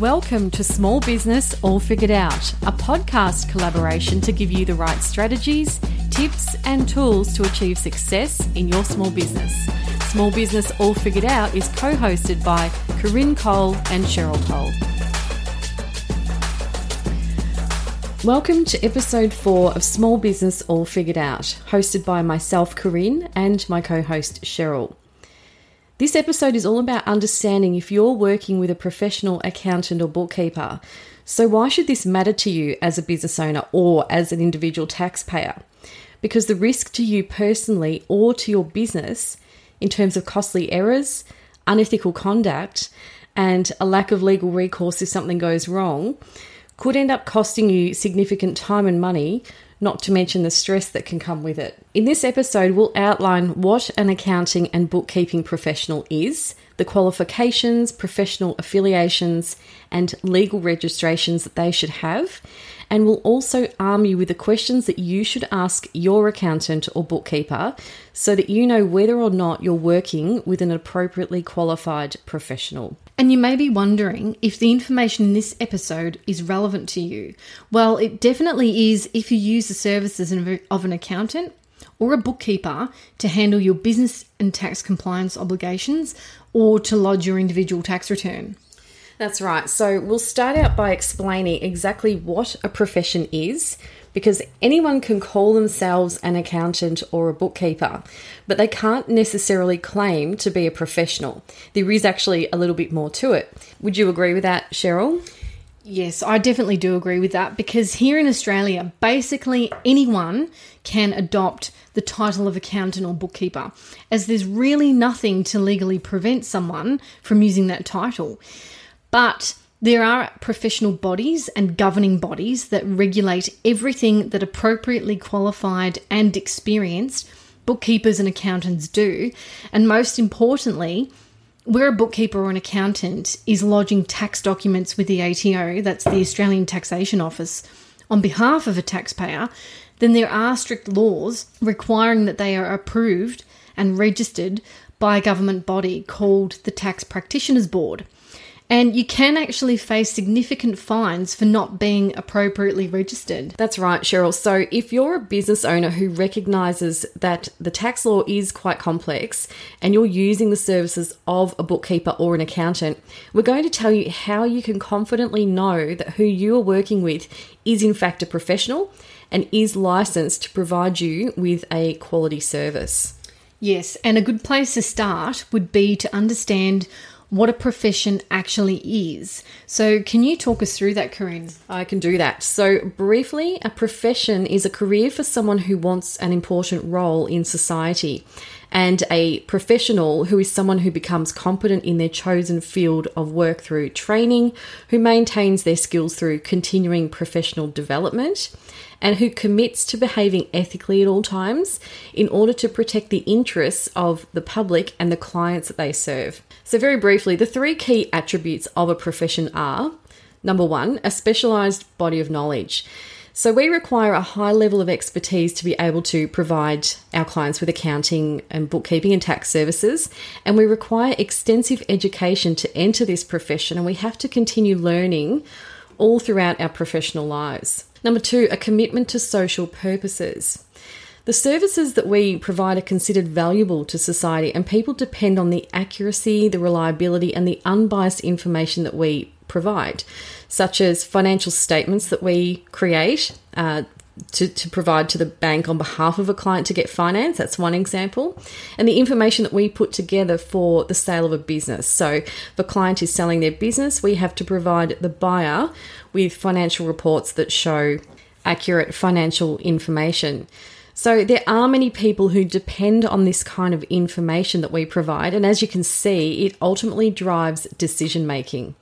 Welcome to Small Business All Figured Out, a podcast collaboration to give you the right strategies, tips, and tools to achieve success in your small business. Small Business All Figured Out is co hosted by Corinne Cole and Cheryl Cole. Welcome to episode four of Small Business All Figured Out, hosted by myself, Corinne, and my co host, Cheryl. This episode is all about understanding if you're working with a professional accountant or bookkeeper. So, why should this matter to you as a business owner or as an individual taxpayer? Because the risk to you personally or to your business in terms of costly errors, unethical conduct, and a lack of legal recourse if something goes wrong could end up costing you significant time and money not to mention the stress that can come with it. In this episode, we'll outline what an accounting and bookkeeping professional is, the qualifications, professional affiliations, and legal registrations that they should have, and we'll also arm you with the questions that you should ask your accountant or bookkeeper so that you know whether or not you're working with an appropriately qualified professional. And you may be wondering if the information in this episode is relevant to you. Well, it definitely is if you use the services of an accountant or a bookkeeper to handle your business and tax compliance obligations or to lodge your individual tax return. That's right. So we'll start out by explaining exactly what a profession is because anyone can call themselves an accountant or a bookkeeper, but they can't necessarily claim to be a professional. There is actually a little bit more to it. Would you agree with that, Cheryl? Yes, I definitely do agree with that because here in Australia, basically anyone can adopt the title of accountant or bookkeeper, as there's really nothing to legally prevent someone from using that title. But there are professional bodies and governing bodies that regulate everything that appropriately qualified and experienced bookkeepers and accountants do. And most importantly, where a bookkeeper or an accountant is lodging tax documents with the ATO, that's the Australian Taxation Office, on behalf of a taxpayer, then there are strict laws requiring that they are approved and registered by a government body called the Tax Practitioners Board. And you can actually face significant fines for not being appropriately registered. That's right, Cheryl. So, if you're a business owner who recognizes that the tax law is quite complex and you're using the services of a bookkeeper or an accountant, we're going to tell you how you can confidently know that who you are working with is in fact a professional and is licensed to provide you with a quality service. Yes, and a good place to start would be to understand what a profession actually is. So, can you talk us through that, Corinne? I can do that. So, briefly, a profession is a career for someone who wants an important role in society. And a professional who is someone who becomes competent in their chosen field of work through training, who maintains their skills through continuing professional development, and who commits to behaving ethically at all times in order to protect the interests of the public and the clients that they serve. So, very briefly, the three key attributes of a profession are number one, a specialised body of knowledge. So, we require a high level of expertise to be able to provide our clients with accounting and bookkeeping and tax services. And we require extensive education to enter this profession, and we have to continue learning all throughout our professional lives. Number two, a commitment to social purposes. The services that we provide are considered valuable to society, and people depend on the accuracy, the reliability, and the unbiased information that we provide, such as financial statements that we create. Uh, to, to provide to the bank on behalf of a client to get finance. That's one example. And the information that we put together for the sale of a business. So, if a client is selling their business, we have to provide the buyer with financial reports that show accurate financial information. So, there are many people who depend on this kind of information that we provide, and as you can see, it ultimately drives decision making.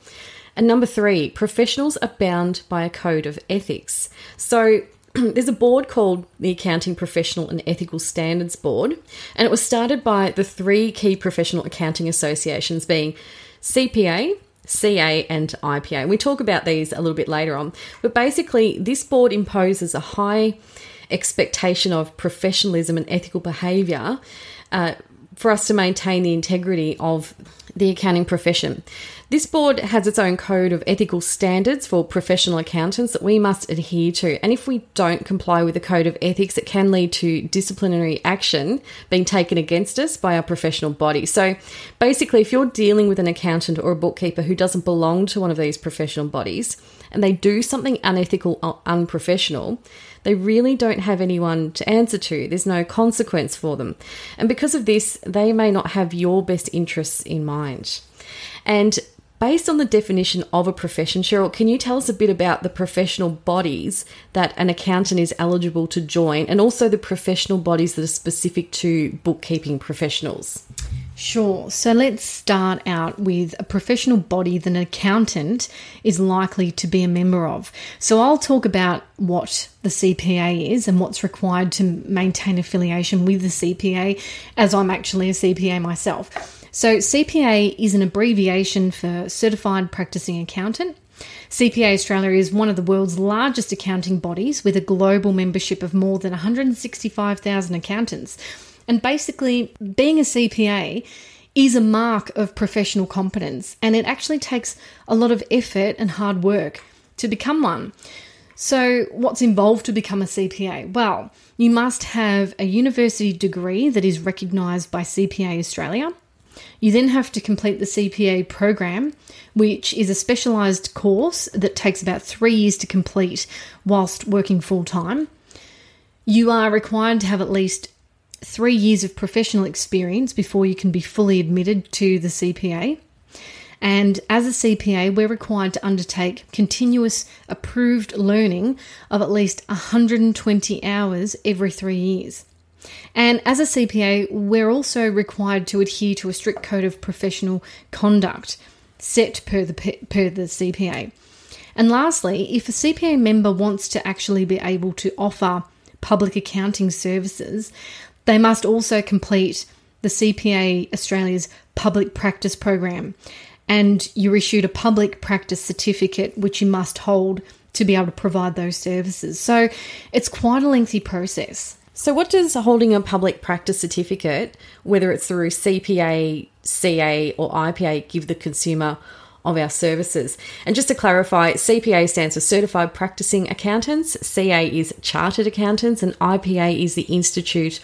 And number three, professionals are bound by a code of ethics. So, there's a board called the Accounting Professional and Ethical Standards Board, and it was started by the three key professional accounting associations being CPA, CA and IPA. We talk about these a little bit later on, but basically, this board imposes a high expectation of professionalism and ethical behaviour uh, for us to maintain the integrity of the accounting profession. This board has its own code of ethical standards for professional accountants that we must adhere to. And if we don't comply with the code of ethics, it can lead to disciplinary action being taken against us by our professional body. So basically, if you're dealing with an accountant or a bookkeeper who doesn't belong to one of these professional bodies and they do something unethical or unprofessional, they really don't have anyone to answer to. There's no consequence for them. And because of this, they may not have your best interests in mind. And based on the definition of a profession, Cheryl, can you tell us a bit about the professional bodies that an accountant is eligible to join and also the professional bodies that are specific to bookkeeping professionals? Sure. So let's start out with a professional body that an accountant is likely to be a member of. So I'll talk about what the CPA is and what's required to maintain affiliation with the CPA, as I'm actually a CPA myself. So CPA is an abbreviation for Certified Practicing Accountant. CPA Australia is one of the world's largest accounting bodies with a global membership of more than 165,000 accountants. And basically, being a CPA is a mark of professional competence, and it actually takes a lot of effort and hard work to become one. So, what's involved to become a CPA? Well, you must have a university degree that is recognised by CPA Australia. You then have to complete the CPA program, which is a specialised course that takes about three years to complete whilst working full time. You are required to have at least three years of professional experience before you can be fully admitted to the CPA. And as a CPA, we're required to undertake continuous approved learning of at least 120 hours every three years. And as a CPA, we're also required to adhere to a strict code of professional conduct set per the, per the CPA. And lastly, if a CPA member wants to actually be able to offer public accounting services, they must also complete the CPA Australia's public practice program, and you're issued a public practice certificate which you must hold to be able to provide those services. So it's quite a lengthy process. So, what does holding a public practice certificate, whether it's through CPA, CA, or IPA, give the consumer of our services? And just to clarify, CPA stands for Certified Practicing Accountants, CA is Chartered Accountants, and IPA is the Institute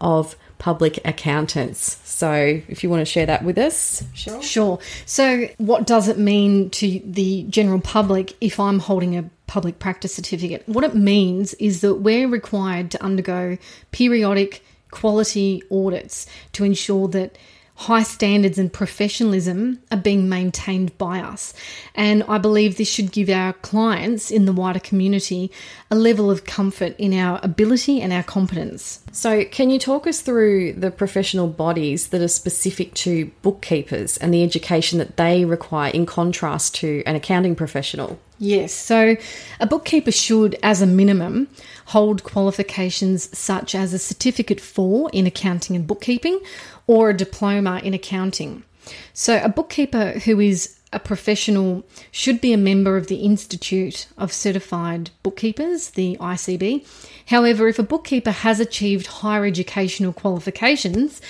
of public accountants. So, if you want to share that with us, Cheryl. Sure. So, what does it mean to the general public if I'm holding a public practice certificate? What it means is that we're required to undergo periodic quality audits to ensure that high standards and professionalism are being maintained by us. And I believe this should give our clients in the wider community a level of comfort in our ability and our competence. So, can you talk us through the professional bodies that are specific to bookkeepers and the education that they require in contrast to an accounting professional? Yes, so a bookkeeper should, as a minimum, hold qualifications such as a certificate for in accounting and bookkeeping or a diploma in accounting. So, a bookkeeper who is a professional should be a member of the Institute of Certified Bookkeepers, the ICB. However, if a bookkeeper has achieved higher educational qualifications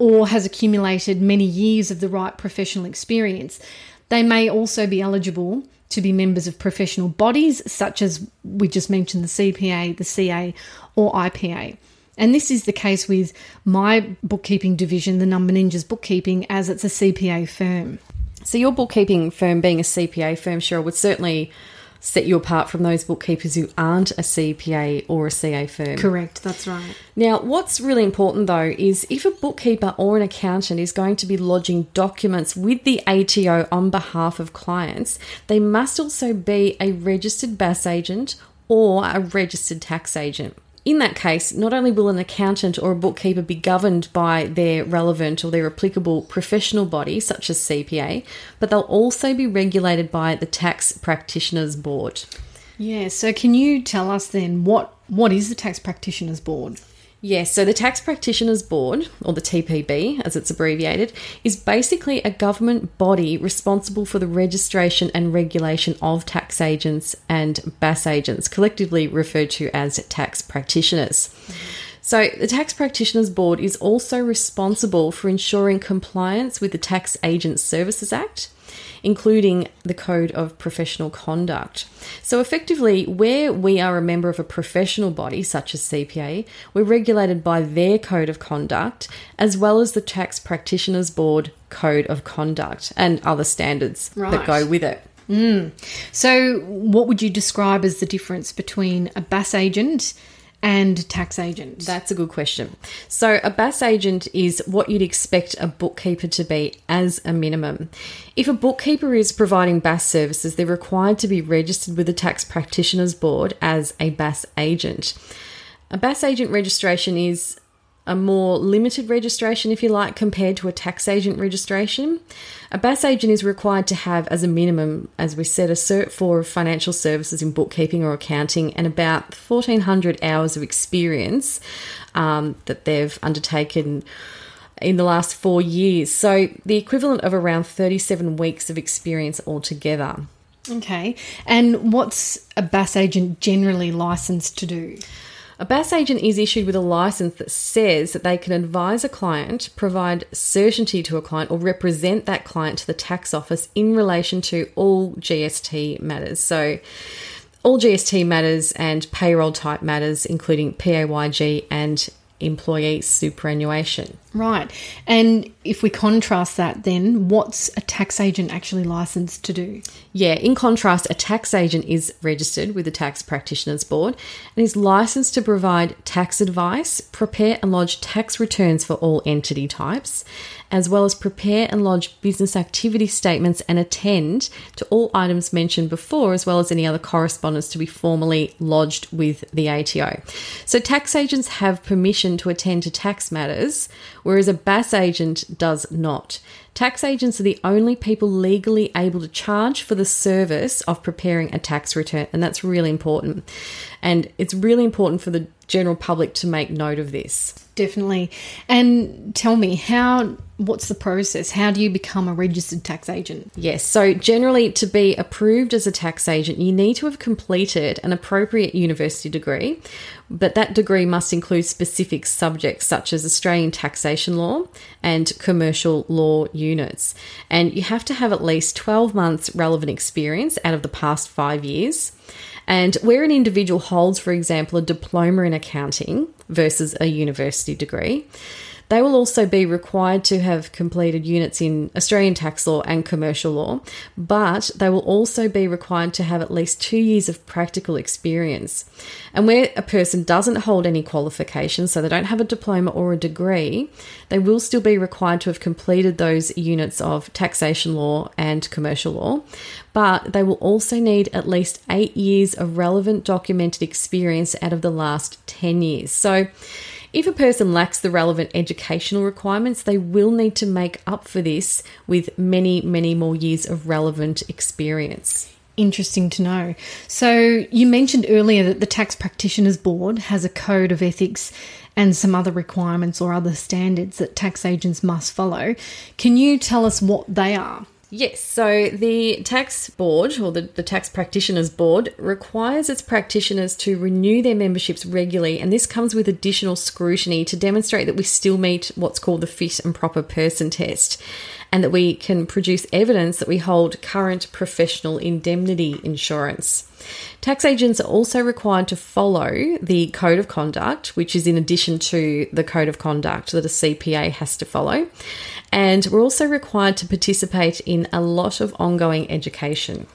or has accumulated many years of the right professional experience, they may also be eligible to be members of professional bodies such as we just mentioned the CPA, the CA, or IPA. And this is the case with my bookkeeping division, the Number Ninjas Bookkeeping, as it's a CPA firm. So, your bookkeeping firm being a CPA firm, Cheryl, would certainly set you apart from those bookkeepers who aren't a CPA or a CA firm. Correct, that's right. Now, what's really important though is if a bookkeeper or an accountant is going to be lodging documents with the ATO on behalf of clients, they must also be a registered BAS agent or a registered tax agent. In that case, not only will an accountant or a bookkeeper be governed by their relevant or their applicable professional body, such as CPA, but they'll also be regulated by the Tax Practitioners Board. Yeah, so can you tell us then what what is the Tax Practitioners Board? Yes, so the Tax Practitioners Board, or the TPB as it's abbreviated, is basically a government body responsible for the registration and regulation of tax agents and BAS agents, collectively referred to as tax practitioners. Mm-hmm. So, the Tax Practitioners Board is also responsible for ensuring compliance with the Tax Agents Services Act including the Code of Professional Conduct. So, effectively, where we are a member of a professional body, such as CPA, we're regulated by their Code of Conduct, as well as the Tax Practitioners Board Code of Conduct and other standards Right. that go with it. Hmm. So, what would you describe as the difference between a BAS agent and tax agent? That's a good question. So, a BAS agent is what you'd expect a bookkeeper to be as a minimum. If a bookkeeper is providing BAS services, they're required to be registered with the Tax Practitioners Board as a BAS agent. A BAS agent registration is a more limited registration, if you like, compared to a tax agent registration. A BAS agent is required to have, as a minimum, as we said, a Cert 4 of financial services in bookkeeping or accounting and about 1,400 hours of experience um, that they've undertaken in the last four years. So the equivalent of around 37 weeks of experience altogether. Okay. And what's a BAS agent generally licensed to do? A BAS agent is issued with a license that says that they can advise a client, provide certainty to a client, or represent that client to the tax office in relation to all GST matters. So, all GST matters and payroll type matters, including PAYG and employee superannuation. Right. And if we contrast that, then what's a tax agent actually licensed to do? Yeah, in contrast, a tax agent is registered with the Tax Practitioners Board and is licensed to provide tax advice, prepare and lodge tax returns for all entity types, as well as prepare and lodge business activity statements and attend to all items mentioned before, as well as any other correspondence to be formally lodged with the ATO. So, tax agents have permission to attend to tax matters, whereas a BAS agent does not. Tax agents are the only people legally able to charge for the service of preparing a tax return, and that's really important. And it's really important for the general public to make note of this. Definitely. And tell me, how what's the process? How do you become a registered tax agent? Yes, so generally, to be approved as a tax agent, you need to have completed an appropriate university degree, but that degree must include specific subjects such as Australian taxation law and commercial law units. And you have to have at least 12 months relevant experience out of the past five years. And where an individual holds, for example, a diploma in accounting versus a university degree, they will also be required to have completed units in Australian tax law and commercial law, but they will also be required to have at least two years of practical experience. And where a person doesn't hold any qualifications, so they don't have a diploma or a degree, they will still be required to have completed those units of taxation law and commercial law, but they will also need at least eight years of relevant documented experience out of the last 10 years. So, if a person lacks the relevant educational requirements, they will need to make up for this with many, many more years of relevant experience. Interesting to know. So, you mentioned earlier that the Tax Practitioners Board has a code of ethics and some other requirements or other standards that tax agents must follow. Can you tell us what they are? Yes, so the tax board or the, the tax practitioners board requires its practitioners to renew their memberships regularly, and this comes with additional scrutiny to demonstrate that we still meet what's called the fit and proper person test and that we can produce evidence that we hold current professional indemnity insurance. Tax agents are also required to follow the code of conduct, which is in addition to the code of conduct that a CPA has to follow. And we're also required to participate in a lot of ongoing education.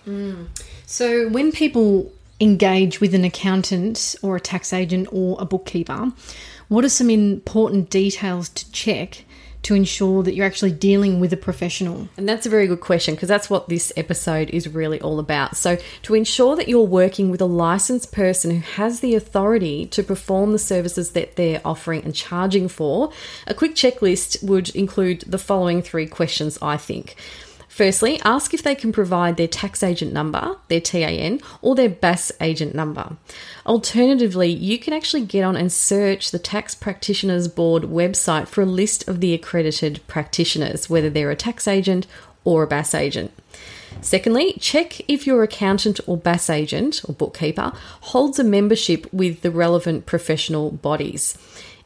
So, when people engage with an accountant or a tax agent or a bookkeeper, what are some important details to check to ensure that you're actually dealing with a professional? And that's a very good question because that's what this episode is really all about. So, to ensure that you're working with a licensed person who has the authority to perform the services that they're offering and charging for, a quick checklist would include the following three questions, I think. Firstly, ask if they can provide their tax agent number, their TAN, or their BAS agent number. Alternatively, you can actually get on and search the Tax Practitioners Board website for a list of the accredited practitioners, whether they're a tax agent or a BAS agent. Secondly, check if your accountant or BAS agent or bookkeeper holds a membership with the relevant professional bodies.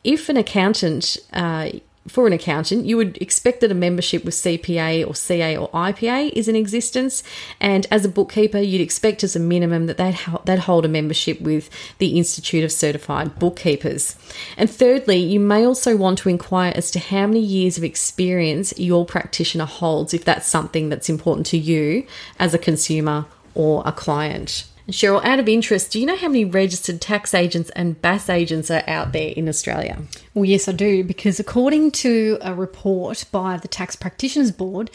If an accountant uh, for an accountant, you would expect that a membership with CPA or CA or IPA is in existence, and as a bookkeeper, you'd expect as a minimum that they'd, they'd hold a membership with the Institute of Certified Bookkeepers. And thirdly, you may also want to inquire as to how many years of experience your practitioner holds, if that's something that's important to you as a consumer or a client. Cheryl, out of interest, do you know how many registered tax agents and BAS agents are out there in Australia? Well, yes, I do, because according to a report by the Tax Practitioners Board,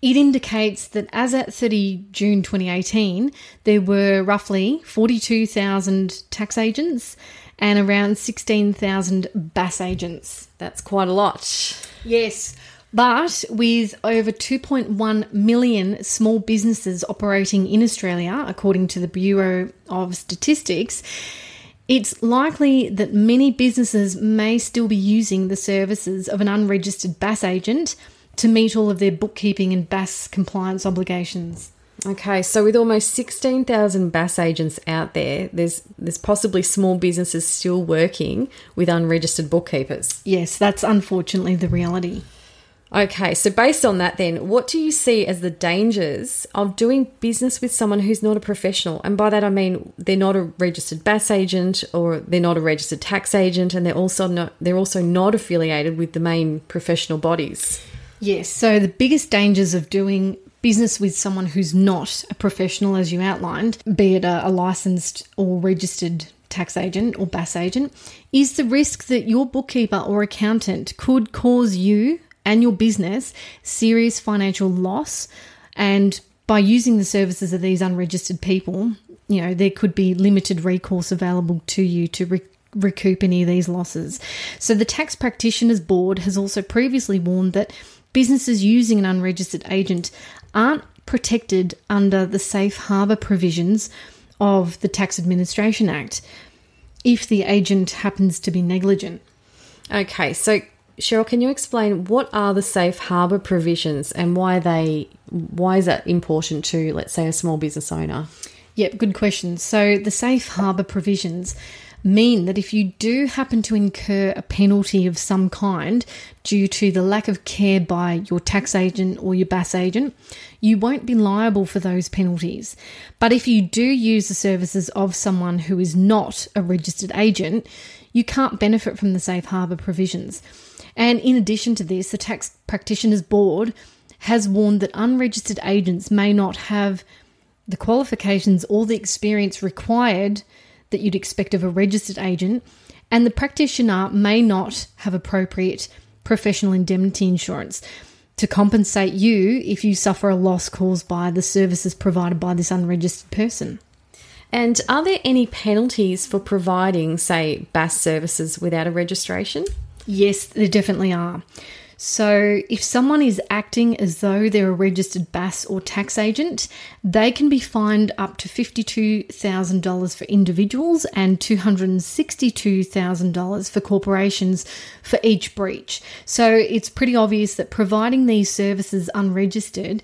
it indicates that as at 30 June 2018, there were roughly 42,000 tax agents and around 16,000 BAS agents. That's quite a lot. Yes. But with over 2.1 million small businesses operating in Australia, according to the Bureau of Statistics, it's likely that many businesses may still be using the services of an unregistered BAS agent to meet all of their bookkeeping and BAS compliance obligations. Okay, so with almost 16,000 BAS agents out there, there's there's possibly small businesses still working with unregistered bookkeepers. Yes, that's unfortunately the reality. Okay, so based on that, then, what do you see as the dangers of doing business with someone who's not a professional? And by that, I mean they're not a registered BAS agent or they're not a registered tax agent, and they're also not they're also not affiliated with the main professional bodies. Yes. So the biggest dangers of doing business with someone who's not a professional, as you outlined, be it a, a licensed or registered tax agent or BAS agent, is the risk that your bookkeeper or accountant could cause you and your business serious financial loss. And by using the services of these unregistered people, you know, there could be limited recourse available to you to re- recoup any of these losses. So the Tax Practitioners Board has also previously warned that businesses using an unregistered agent aren't protected under the safe harbour provisions of the Tax Administration Act if the agent happens to be negligent. Okay, so Cheryl, can you explain what are the safe harbour provisions and why they why is that important to let's say a small business owner? Yep, good question. So the safe harbour provisions mean that if you do happen to incur a penalty of some kind due to the lack of care by your tax agent or your BAS agent, you won't be liable for those penalties. But if you do use the services of someone who is not a registered agent, you can't benefit from the safe harbour provisions. And in addition to this, the Tax Practitioners Board has warned that unregistered agents may not have the qualifications or the experience required that you'd expect of a registered agent, and the practitioner may not have appropriate professional indemnity insurance to compensate you if you suffer a loss caused by the services provided by this unregistered person. And are there any penalties for providing, say, BAS services without a registration? Yes, there definitely are. So, if someone is acting as though they're a registered BAS or tax agent, they can be fined up to $52,000 for individuals and $262,000 for corporations for each breach. So, it's pretty obvious that providing these services unregistered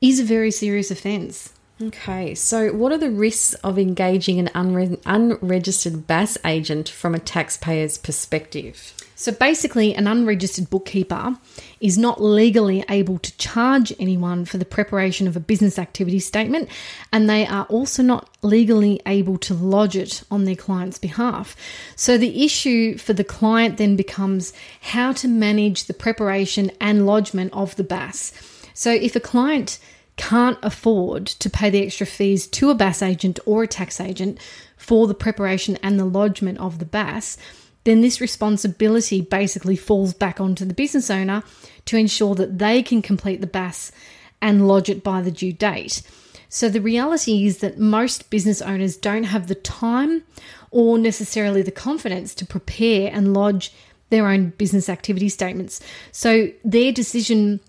is a very serious offence. Okay, so what are the risks of engaging an unre- unregistered BAS agent from a taxpayer's perspective? So basically, an unregistered bookkeeper is not legally able to charge anyone for the preparation of a business activity statement, and they are also not legally able to lodge it on their client's behalf. So the issue for the client then becomes how to manage the preparation and lodgement of the BAS. So if a client can't afford to pay the extra fees to a BAS agent or a tax agent for the preparation and the lodgement of the BAS, then this responsibility basically falls back onto the business owner to ensure that they can complete the BAS and lodge it by the due date. So the reality is that most business owners don't have the time or necessarily the confidence to prepare and lodge their own business activity statements. So their decision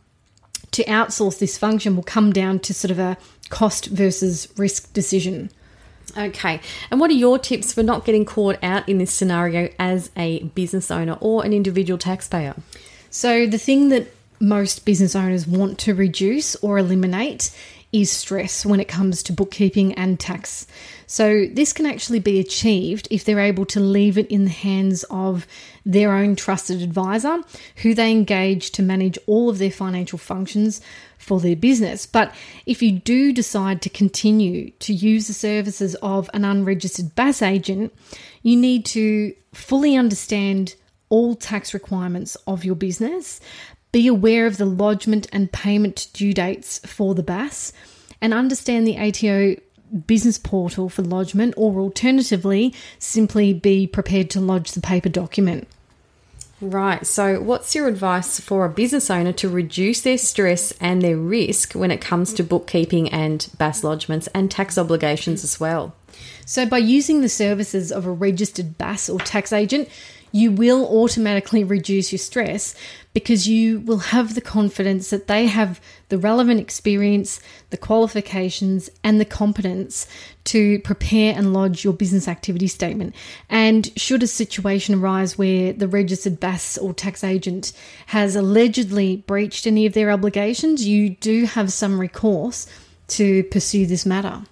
to outsource this function will come down to sort of a cost versus risk decision. Okay. And what are your tips for not getting caught out in this scenario as a business owner or an individual taxpayer? So, the thing that most business owners want to reduce or eliminate is stress when it comes to bookkeeping and tax. So, this can actually be achieved if they're able to leave it in the hands of their own trusted advisor who they engage to manage all of their financial functions for their business. But if you do decide to continue to use the services of an unregistered BAS agent, you need to fully understand all tax requirements of your business, be aware of the lodgement and payment due dates for the BAS, and understand the ATO business portal for lodgement, or alternatively, simply be prepared to lodge the paper document. Right. So, what's your advice for a business owner to reduce their stress and their risk when it comes to bookkeeping and BAS lodgements and tax obligations as well? So, by using the services of a registered BAS or tax agent, you will automatically reduce your stress because you will have the confidence that they have the relevant experience, the qualifications, and the competence to prepare and lodge your business activity statement. And should a situation arise where the registered BAS or tax agent has allegedly breached any of their obligations, you do have some recourse to pursue this matter.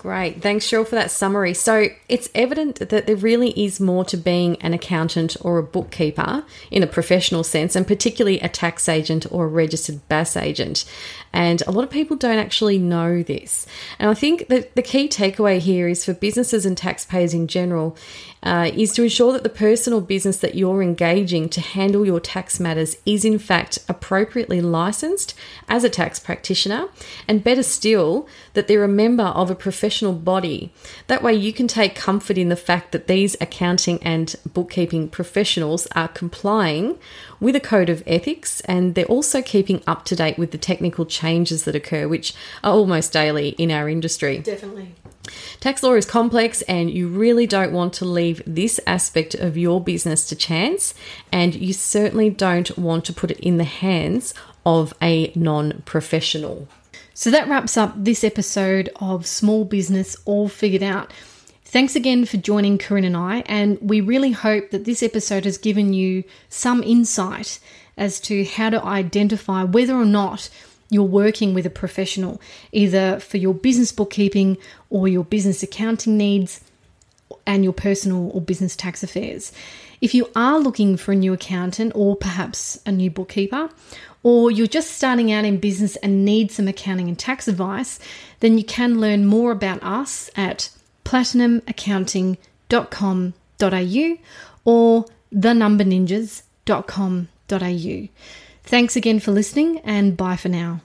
Great. Thanks, Cheryl, for that summary. So it's evident that there really is more to being an accountant or a bookkeeper in a professional sense, and particularly a tax agent or a registered BAS agent. And a lot of people don't actually know this. And I think that the key takeaway here is for businesses and taxpayers in general uh, is to ensure that the person or business that you're engaging to handle your tax matters is in fact appropriately licensed as a tax practitioner, and better still, that they're a member of a professional body. That way, you can take comfort in the fact that these accounting and bookkeeping professionals are complying with a code of ethics and they're also keeping up to date with the technical changes that occur, which are almost daily in our industry. Definitely. Tax law is complex, and you really don't want to leave this aspect of your business to chance, and you certainly don't want to put it in the hands of a non professional. So that wraps up this episode of Small Business All Figured Out. Thanks again for joining Corinne and I, and we really hope that this episode has given you some insight as to how to identify whether or not you're working with a professional, either for your business bookkeeping or your business accounting needs and your personal or business tax affairs. If you are looking for a new accountant or perhaps a new bookkeeper, or you're just starting out in business and need some accounting and tax advice, then you can learn more about us at platinumaccounting.com.au or thenumberninjas.com.au. Thanks again for listening and bye for now.